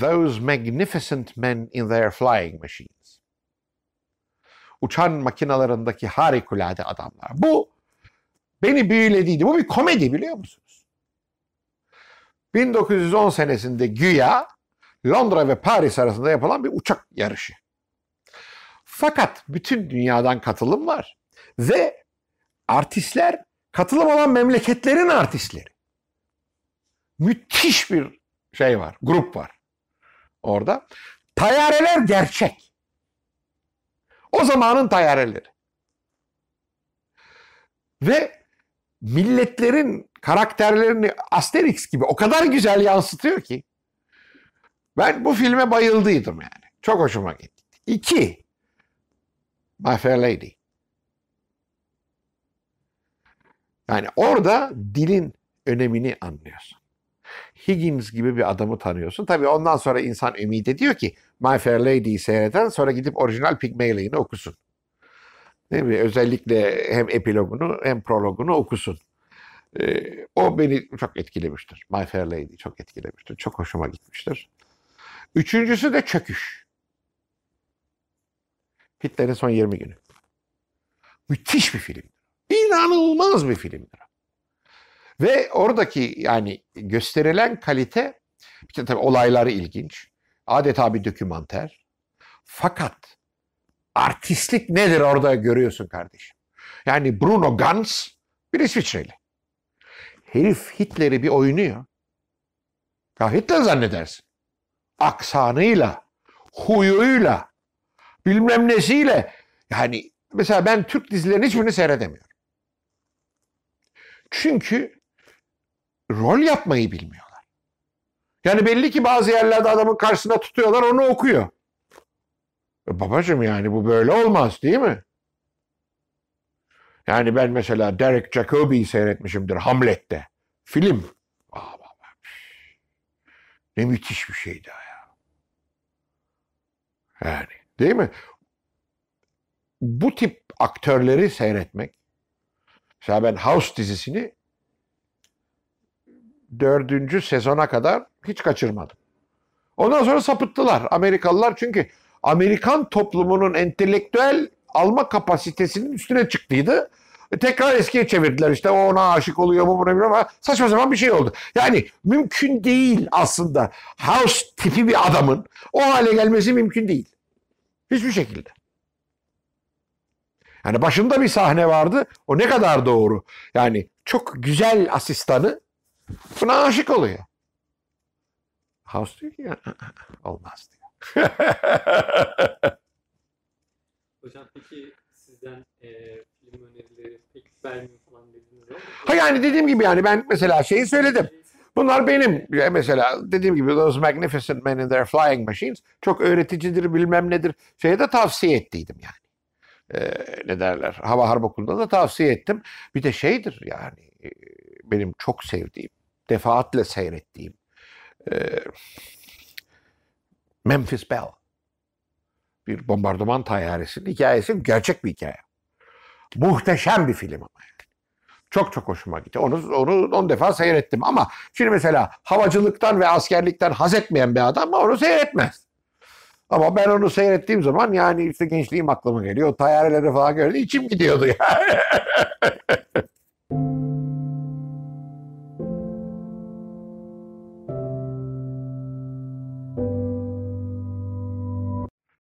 those magnificent men in their flying machines. Uçan makinalarındaki harikulade adamlar. Bu beni büyülediydi. Bu bir komedi biliyor musunuz? 1910 senesinde güya Londra ve Paris arasında yapılan bir uçak yarışı. Fakat bütün dünyadan katılım var. Ve artistler katılım olan memleketlerin artistleri. Müthiş bir şey var, grup var orada. Tayyareler gerçek. O zamanın tayyareleri. Ve milletlerin karakterlerini Asterix gibi o kadar güzel yansıtıyor ki ben bu filme bayıldıydım yani. Çok hoşuma gitti. İki, My Fair Lady. Yani orada dilin önemini anlıyorsun. Higgins gibi bir adamı tanıyorsun. Tabii ondan sonra insan ümit ediyor ki My Fair Lady'yi seyreden sonra gidip orijinal Pygmalion'u okusun. Değil mi? Özellikle hem epilogunu hem prologunu okusun. Ee, o beni çok etkilemiştir. My Fair Lady çok etkilemiştir. Çok hoşuma gitmiştir. Üçüncüsü de Çöküş. Hitler'in son 20 günü. Müthiş bir film. İnanılmaz bir filmdir. Ve oradaki yani gösterilen kalite, işte tabii olayları ilginç. Adeta bir dokümanter. Fakat artistlik nedir orada görüyorsun kardeşim. Yani Bruno Ganz bir İsviçreli. Herif Hitler'i bir oynuyor. Ya Hitler zannedersin. Aksanıyla, huyuyla, bilmem nesiyle. Yani mesela ben Türk dizilerinin hiçbirini seyredemiyorum. Çünkü rol yapmayı bilmiyorlar. Yani belli ki bazı yerlerde adamın karşısına tutuyorlar onu okuyor. E babacım yani bu böyle olmaz değil mi? Yani ben mesela Derek Jacobi'yi seyretmişimdir Hamlet'te. Film. Aa. Ne müthiş bir şeydi ya. Yani değil mi? Bu tip aktörleri seyretmek. Mesela ben House dizisini dördüncü sezona kadar hiç kaçırmadım. Ondan sonra sapıttılar Amerikalılar çünkü Amerikan toplumunun entelektüel alma kapasitesinin üstüne çıktıydı. E, tekrar eskiye çevirdiler işte o ona aşık oluyor bu buna bilmem ama saçma sapan bir şey oldu. Yani mümkün değil aslında House tipi bir adamın o hale gelmesi mümkün değil. Hiçbir şekilde. Yani başında bir sahne vardı. O ne kadar doğru. Yani çok güzel asistanı buna aşık oluyor. House diyor ki ya, olmaz diyor. Hocam peki sizden e, film önerileri pek vermiyor falan dediniz ama. Ha yani dediğim gibi yani ben mesela şeyi söyledim. Bunlar benim mesela dediğim gibi Those Magnificent Men in Their Flying Machines çok öğreticidir bilmem nedir. Şeye de tavsiye ettiydim yani. Ee, ne derler Hava Harp Okulu'nda da tavsiye ettim. Bir de şeydir yani benim çok sevdiğim, defaatle seyrettiğim e, Memphis Belle. Bir bombardıman tayyaresinin hikayesi gerçek bir hikaye. Muhteşem bir film ama yani. Çok çok hoşuma gitti. Onu, onu on defa seyrettim ama şimdi mesela havacılıktan ve askerlikten haz etmeyen bir adam onu seyretmez. Ama ben onu seyrettiğim zaman yani işte gençliğim aklıma geliyor. Tayyareleri falan gördü içim gidiyordu yani.